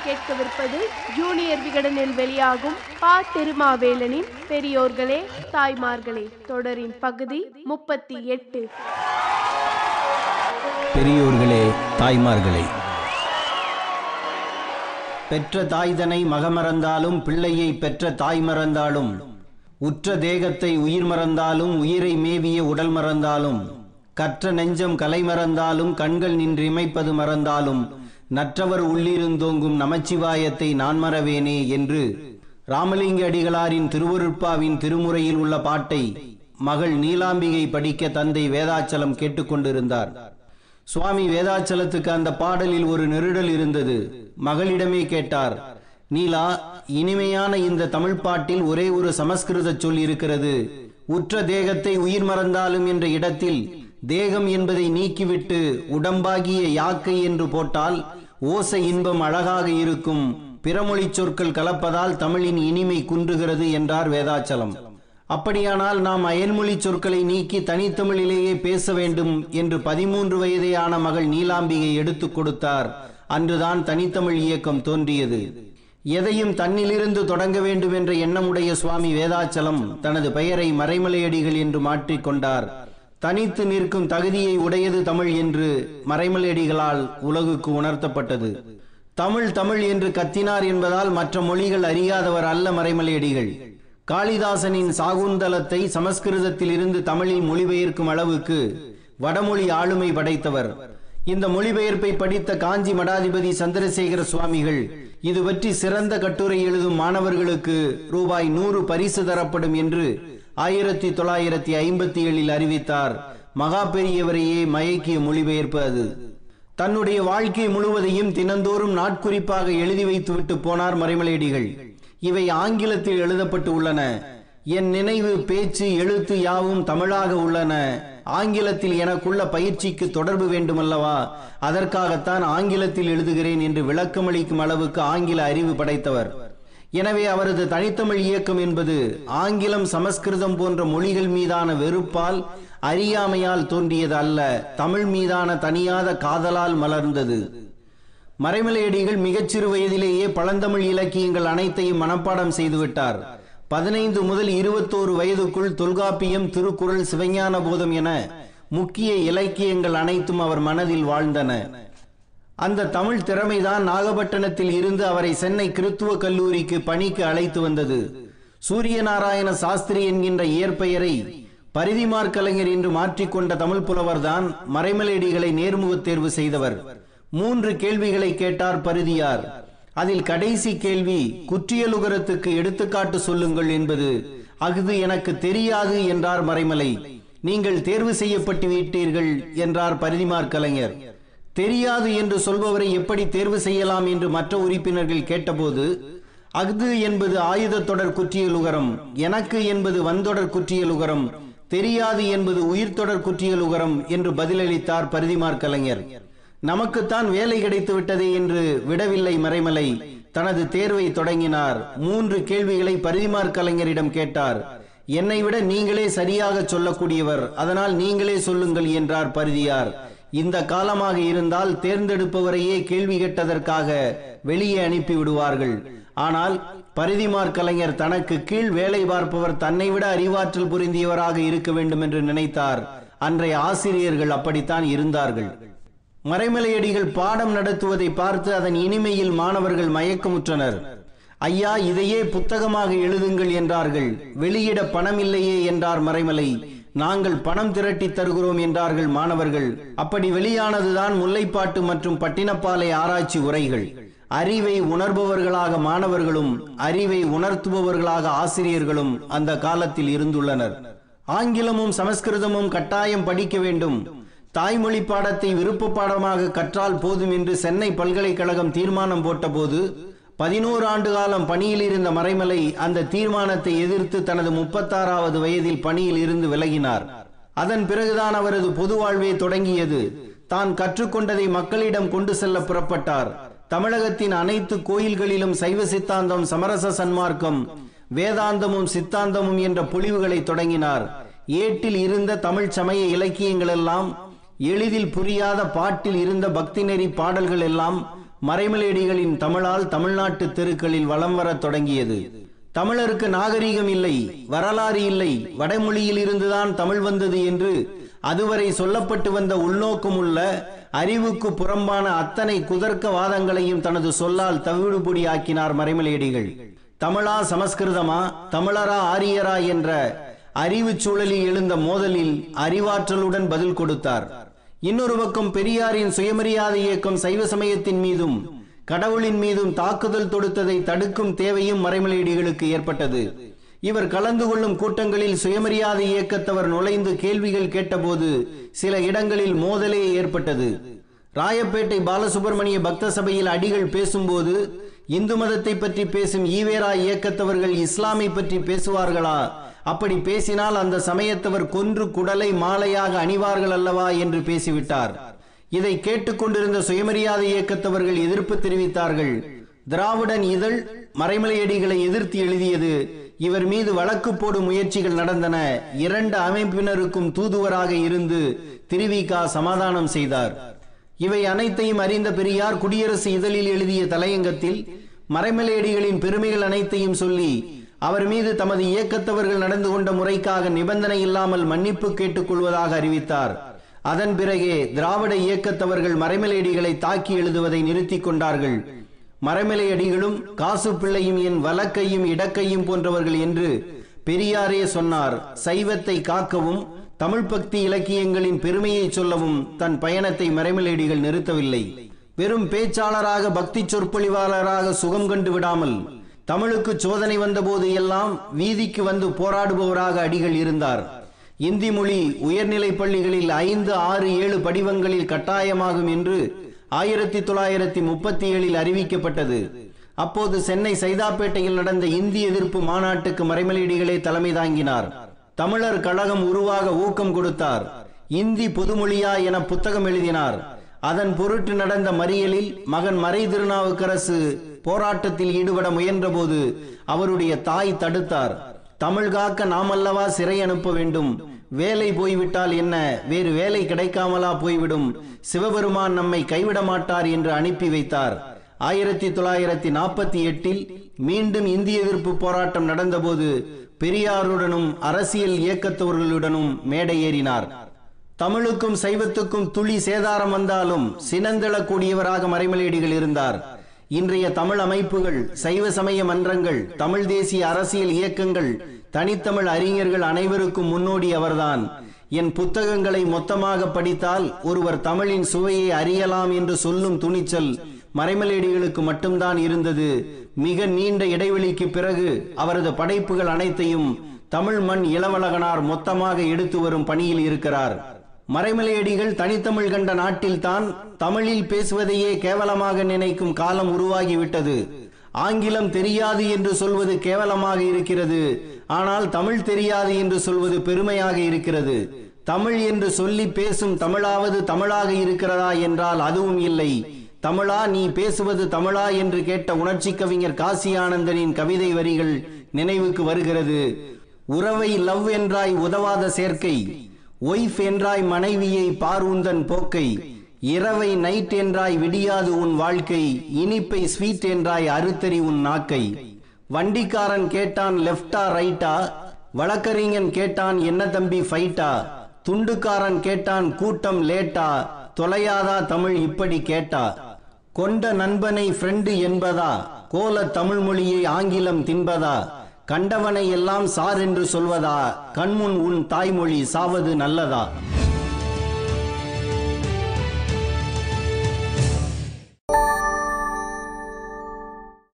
நீங்கள் கேட்கவிருப்பது ஜூனியர் விகடனில் வெளியாகும் பா. திருமாவேலனின் பெரியோர்களே தாய்மார்களே. தொடரின் பகுதி முப்பத்தி எட்டு. பெரியோர்களே தாய்மார்களே. பெற்ற தாய்தனை மகமறந்தாலும் பிள்ளையை பெற்ற தாய் மறந்தாலும் உற்ற தேகத்தை உயிர் மறந்தாலும் உயிரை மேவிய உடல் மறந்தாலும் கற்ற நெஞ்சம் கலை மறந்தாலும் கண்கள் நின்று இமைப்பது மறந்தாலும் நற்றவர் உள்ளிருந்தோங்கும் நமச்சிவாயத்தை நான் மறவேனே என்று ராமலிங்க அடிகளாரின் திருவருட்பாவின் திருமுறையில் உள்ள பாட்டை மகள் நீலாம்பிகை படிக்க தந்தை வேதாச்சலம் கேட்டுக்கொண்டிருந்தார் சுவாமி வேதாச்சலத்துக்கு அந்த பாடலில் ஒரு நெருடல் இருந்தது. மகளிடமே கேட்டார் நீலா இனிமையான இந்த தமிழ் பாட்டில் ஒரே ஒரு சமஸ்கிருத சொல் இருக்கிறது. உற்ற தேகத்தை உயிர் மறந்தாலும் என்ற இடத்தில் தேகம் என்பதை நீக்கிவிட்டு உடம்பாகிய யாக்கை என்று போட்டால் ஓசை இன்பம் அழகாக இருக்கும் பிறமொழி சொற்கள் கலப்பதால் தமிழின் இனிமை குன்றுகிறது என்றார் வேதாச்சலம். அப்படியானால் நாம் அயல்மொழி சொற்களை நீக்கி தனித்தமிழிலேயே பேச வேண்டும் என்று பதிமூன்று வயதேயான மகள் நீலாம்பிகை எடுத்துக் கொடுத்தார். அன்றுதான் தனித்தமிழ் இயக்கம் தோன்றியது. எதையும் தன்னிலிருந்து தொடங்க வேண்டும் என்ற எண்ணமுடைய சுவாமி வேதாச்சலம் தனது பெயரை மறைமலையடிகள் என்று மாற்றிக்கொண்டார் தனித்து நிற்கும் தகுதியை உடையது தமிழ் என்று மறைமலையடிகளால் உலகுக்கு உணர்த்தப்பட்டது. தமிழ் தமிழ் என்று கத்தினார் என்பதால் மற்ற மொழிகள் அறியாதவர் அல்ல மறைமலையடிகள். காளிதாசனின் சாகுந்தலத்தை சமஸ்கிருதத்தில் இருந்து தமிழில் மொழிபெயர்க்கும் அளவுக்கு வடமொழி ஆளுமை படைத்தவர். இந்த மொழிபெயர்ப்பை படித்த காஞ்சி மடாதிபதி சந்திரசேகர சுவாமிகள் இது பற்றி சிறந்த கட்டுரை எழுதும் மாணவர்களுக்கு ரூபாய் நூறு பரிசு தரப்படும் என்று ஆயிரத்தி தொள்ளாயிரத்தி ஐம்பத்தி ஏழில் அறிவித்தார் மகா பெரியவரையே மயக்கிய மொழிபெயர்ப்பு அது தன்னுடைய வாழ்க்கை முழுவதையும் தினந்தோறும் நாட்குறிப்பாக எழுதி வைத்துவிட்டு போனார் மறைமலையடிகள். இவை ஆங்கிலத்தில் எழுதப்பட்டு உள்ளன. என் நினைவு பேச்சு எழுத்து யாவும் தமிழாக உள்ளன. ஆங்கிலத்தில் எனக்குள்ள பயிற்சிக்கு தொடர்பு வேண்டுமல்லவா? அதற்காகத்தான் ஆங்கிலத்தில் எழுதுகிறேன் என்று விளக்கமளிக்கும் அளவுக்கு ஆங்கில அறிவு படைத்தவர். எனவே அவரது தனித்தமிழ் இயக்கம் என்பது ஆங்கிலம் சமஸ்கிருதம் போன்ற மொழிகள் மீதான வெறுப்பால் அறியாமையால் தோன்றியது அல்ல. தமிழ் மீதான தனியாத காதலால் மலர்ந்தது. மறைமலையடிகள் மிகச்சிறு வயதிலேயே பழந்தமிழ் இலக்கியங்கள் அனைத்தையும் மனப்பாடம் செய்துவிட்டார். பதினைந்து முதல் இருபத்தோரு வயதுக்குள் தொல்காப்பியம் திருக்குறள் சிவஞான போதம் என முக்கிய இலக்கியங்கள் அனைத்தும் அவர் மனதில் வாழ்ந்தன. அந்த தமிழ் திறமைதான் நாகப்பட்டினத்தில் இருந்து அவரை சென்னை கிறித்துவ கல்லூரிக்கு பணிக்கு அழைத்து வந்தது. சூரியநாராயண சாஸ்திரி என்கின்ற இயற்பெயரை பரிதிமார் கலைஞர் என்று மாற்றிக்கொண்ட தமிழ் புலவர்தான் மறைமலேடிகளை நேர்முகத் தேர்வு செய்தவர். மூன்று கேள்விகளை கேட்டார் பரிதியார். அதில் கடைசி கேள்வி குற்றியலுகரத்துக்கு எடுத்துக்காட்டு சொல்லுங்கள் என்பது அஃது எனக்கு தெரியாது என்றார் மறைமலை. நீங்கள் தேர்வு செய்யப்பட்டு விட்டீர்கள் என்றார் பரிதிமார் கலைஞர். தெரியாது என்று சொல்பவரை எப்படி தேர்வு செய்யலாம் என்று மற்ற உறுப்பினர்கள் கேட்டபோது அஃது என்பது ஆயுத தொடர் குற்றியலுகரம் எனக்கு என்பது வந்தொடர் குற்றியலுகரம் தெரியாது என்பது உயிர் தொடர் குற்றியலுகரம் என்று பதிலளித்தார் பரிதிமார் கலைஞர். நமக்குத்தான் வேலை கிடைத்து விட்டதே என்று விடவில்லை மறைமலை தனது தேர்வை தொடங்கினார். மூன்று கேள்விகளை பரிதிமார் கலைஞரிடம் கேட்டார். என்னை விட நீங்களே சரியாக சொல்லக்கூடியவர் அதனால் நீங்களே சொல்லுங்கள் என்றார் பரிதியார். இந்த காலமாக இருந்தால் தேர்ந்தெடுப்பவரையே கேள்வி கேட்டதற்காக வெளியே அனுப்பி விடுவார்கள். ஆனால் பரிதிமார் கலைஞர் தனக்கு கீழ் வேலை பார்ப்பவர் தன்னை விட அறிவாற்றல் புரிந்தியவராக இருக்க வேண்டும் என்று நினைத்தார். அன்றைய ஆசிரியர்கள் அப்படித்தான் இருந்தார்கள். மறைமலையடிகள் பாடம் நடத்துவதை பார்த்து அதன் இனிமையில் மாணவர்கள் மயக்கமுற்றனர். ஐயா இதையே புத்தகமாக எழுதுங்கள் என்றார்கள். வெளியிட பணம் இல்லையே என்றார் மறைமலை. நாங்கள் பணம் திரட்டி தருகிறோம் என்றார்கள் மாணவர்கள். அப்படி வெளியானதுதான் முல்லைப்பாட்டு மற்றும் பட்டினப்பாலை ஆராய்ச்சி உரைகள். அறிவை உணர்பவர்களாக மாணவர்களும் அறிவை உணர்த்துபவர்களாக ஆசிரியர்களும் அந்த காலத்தில் இருந்துள்ளனர். ஆங்கிலமும் சமஸ்கிருதமும் கட்டாயம் படிக்க வேண்டும். தாய்மொழி பாடத்தை விருப்ப பாடமாக கற்றால் போதும் என்று சென்னை பல்கலைக்கழகம் தீர்மானம் போட்டபோது பதினோரு ஆண்டு காலம் பணியில் இருந்த மறைமலை அந்த தீர்மானத்தை எதிர்த்து தனது முப்பத்தாறாவது வயதில் பணியில் இருந்து விலகினார். அதன் பிறகுதான் அவரது பொது வாழ்வே தொடங்கியது. தான் கற்றுக்கொண்டதை மக்களிடம் கொண்டு செல்ல புறப்பட்டார். தமிழகத்தின் அனைத்து கோயில்களிலும் சைவ சித்தாந்தம் சமரச சன்மார்க்கம் வேதாந்தமும் சித்தாந்தமும் என்ற பொழிவுகளை தொடங்கினார். ஏட்டில் இருந்த தமிழ் சமய இலக்கியங்கள் எல்லாம் எளிதில் புரியாத பாட்டில் இருந்த பக்தி நெறி பாடல்கள் எல்லாம் மறைமலையடிகளின் தமிழால் தமிழ்நாட்டு தெருக்களில் வலம் வரத் தொடங்கியது. தமிழருக்கு நாகரீகம் இல்லை வரலாறு இல்லை வடமொழியில் இருந்துதான் தமிழ் வந்தது என்று அதுவரை சொல்லப்பட்டு வந்த உள்நோக்கம் உள்ள அறிவுக்கு புறம்பான அத்தனை குதர்க்க வாதங்களையும் தனது சொல்லால் தவிடுபொடி ஆக்கினார் மறைமலையடிகள். தமிழா சமஸ்கிருதமா தமிழரா ஆரியரா என்ற அறிவு சூழலில் எழுந்த மோதலில் அறிவாற்றலுடன் பதில் கொடுத்தார். இன்னொரு பக்கம் பெரியாரின் சுயமரியாதை இயக்கம் சைவ சமயத்தின் மீதும் கடவுளின் மீதும் தாக்குதல் தொடுத்ததை தடுக்கும் தேவையும் மறைமலையீடுகளுக்கு ஏற்பட்டது. இவர் கலந்து கொள்ளும் கூட்டங்களில் சுயமரியாதை இயக்கத்தவர் நுழைந்து கேள்விகள் கேட்டபோது சில இடங்களில் மோதலே ஏற்பட்டது. ராயப்பேட்டை பாலசுப்பிரமணிய பக்த சபையில் அடிகள் பேசும்போது இந்து மதத்தை பற்றி பேசும் ஈவேரா இயக்கத்தவர்கள் இஸ்லாமை பற்றி பேசுவார்களா அப்படி பேசினால் அந்த சமயத்தவர் கொன்று குடலை மாலையாக அணிவார்கள் அல்லவா என்று பேசிவிட்டார். இதை கேட்டுக்கொண்டிருந்த சுயமரியாதை இயக்கத்தவர்கள் எதிர்ப்பு தெரிவித்தார்கள். திராவிடன் இதழ் மறைமலையடிகளை எதிர்த்து எழுதியது. இவர் மீது வழக்கு போடும் முயற்சிகள் நடந்தன. இரண்டு அமைப்பினருக்கும் தூதுவராக இருந்து திருவிகா சமாதானம் செய்தார். இவை அனைத்தையும் அறிந்த பெரியார் குடியரசு இதழில் எழுதிய தலையங்கத்தில் மறைமலையடிகளின் பெருமைகள் அனைத்தையும் சொல்லி அவர் மீது தமது இயக்கத்தவர்கள் நடந்து கொண்ட முறைக்காக நிபந்தனை இல்லாமல் மன்னிப்பு கேட்டுக்கொள்வதாக அறிவித்தார். அதன் பிறகே திராவிட இயக்கத்தவர்கள் மறைமலையடிகளை தாக்கி எழுதுவதை நிறுத்திக் கொண்டார்கள். மறைமலையடிகளும் காசு பிள்ளையும் என் வலக்கையும் இடக்கையும் போன்றவர்கள் என்று பெரியாரே சொன்னார். சைவத்தை காக்கவும் தமிழ் பக்தி இலக்கியங்களின் பெருமையை சொல்லவும் தன் பயணத்தை மறைமலையடிகள் நிறுத்தவில்லை. வெறும் பேச்சாளராக பக்தி சொற்பொழிவாளராக சுகம் கண்டு விடாமல் தமிழுக்கு சோதனை வந்தபோது எல்லாம் வீதிக்கு வந்து போராடுபவராக அடிகள் இருந்தார். இந்தி மொழி உயர்நிலை பள்ளிகளில் ஐந்து ஆறு ஏழு படிவங்களில் கட்டாயமாகும் என்று ஆயிரத்தி தொள்ளாயிரத்தி முப்பத்தி ஏழில் அறிவிக்கப்பட்டது. அப்போது சென்னை சைதாப்பேட்டையில் நடந்த இந்தி எதிர்ப்பு மாநாட்டுக்கு மறைமலையடிகளே தலைமை தாங்கினார். தமிழர் கழகம் உருவாக ஊக்கம் கொடுத்தார். இந்தி பொதுமொழியா என புத்தகம் எழுதினார். அதன் பொருட்டு நடந்த மறியலில் மகன் மறை திருநாவுக்கரசு போராட்டத்தில் ஈடுபட முயன்றபோது அவருடைய தாய் தடுத்தார். தமிழ் காக்க நாமல்லவா சிறை அனுப்ப வேண்டும். வேலை போய்விட்டால் என்ன? வேறு வேலை கிடைக்காமலா போய்விடும். சிவபெருமான் நம்மை கைவிட மாட்டார் என்று அனுப்பி வைத்தார். ஆயிரத்தி தொள்ளாயிரத்தி நாற்பத்தி எட்டில் மீண்டும் இந்திய எதிர்ப்பு போராட்டம் நடந்தபோது பெரியாருடனும் அரசியல் இயக்கத்தவர்களுடனும் மேடை ஏறினார் தமிழுக்கும் சைவத்துக்கும் துளி சேதாரம் வந்தாலும் சினந்தெழக்கூடியவராக மறைமலையடிகள் இருந்தார். இன்றைய தமிழ் அமைப்புகள் சைவ சமய மன்றங்கள் தமிழ் தேசிய அரசியல் இயக்கங்கள் தனித்தமிழ் அறிஞர்கள் அனைவருக்கும் முன்னோடி அவர்தான். என் புத்தகங்களை மொத்தமாக படித்தால் ஒருவர் தமிழின் சுவையை அறியலாம் என்று சொல்லும் துணிச்சல் மறைமலையடிகளுக்கு மட்டும்தான் இருந்தது. மிக நீண்ட இடைவெளிக்கு பிறகு அவரது படைப்புகள் அனைத்தையும் தமிழ் மண் இளவழகனார் மொத்தமாக எடுத்து வரும் பணியில் இருக்கிறார். மறைமலையடிகள் தனித்தமிழ் கண்ட நாட்டில்தான் தமிழில் பேசுவதையே கேவலமாக நினைக்கும் காலம் உருவாகிவிட்டது. ஆங்கிலம் தெரியாது என்று சொல்வது கேவலமாக இருக்கிறது. ஆனால் தமிழ் தெரியாது என்று சொல்வது பெருமையாக இருக்கிறது. தமிழ் என்று சொல்லி பேசும் தமிழாவது தமிழாக இருக்கிறதா என்றால் அதுவும் இல்லை. தமிழா நீ பேசுவது தமிழா என்று கேட்ட உணர்ச்சி கவிஞர் காசி ஆனந்தனின் கவிதை வரிகள் நினைவுக்கு வருகிறது. உறவை லவ் என்றாய் உதவாத சேர்க்கை. ஒய்ஃப் என்றாய் மனைவியை பார்வுந்தன் போக்கை இரவை நைட் என்றாய் விடியாது உன் வாழ்க்கை இனிப்பை ஸ்வீட் என்றாய் அறுத்தறி உன் நாக்கை. வண்டிக்காரன் கேட்டான் லெஃப்டா ரைட்டா? வழக்கறிஞன் கேட்டான் என்ன தம்பி ஃபைட்டா? துண்டுக்காரன் கேட்டான் கூட்டம் லேட்டா? தொலையாதா தமிழ்? இப்படி கேட்டா? கொண்ட நண்பனை ஃப்ரெண்டு என்பதா? கோல தமிழ் மொழியை ஆங்கிலம் தின்பதா? கண்டவனை எல்லாம் சார் என்று சொல்வதா? கண்முன் உன் தாய்மொழி சாவது நல்லதா?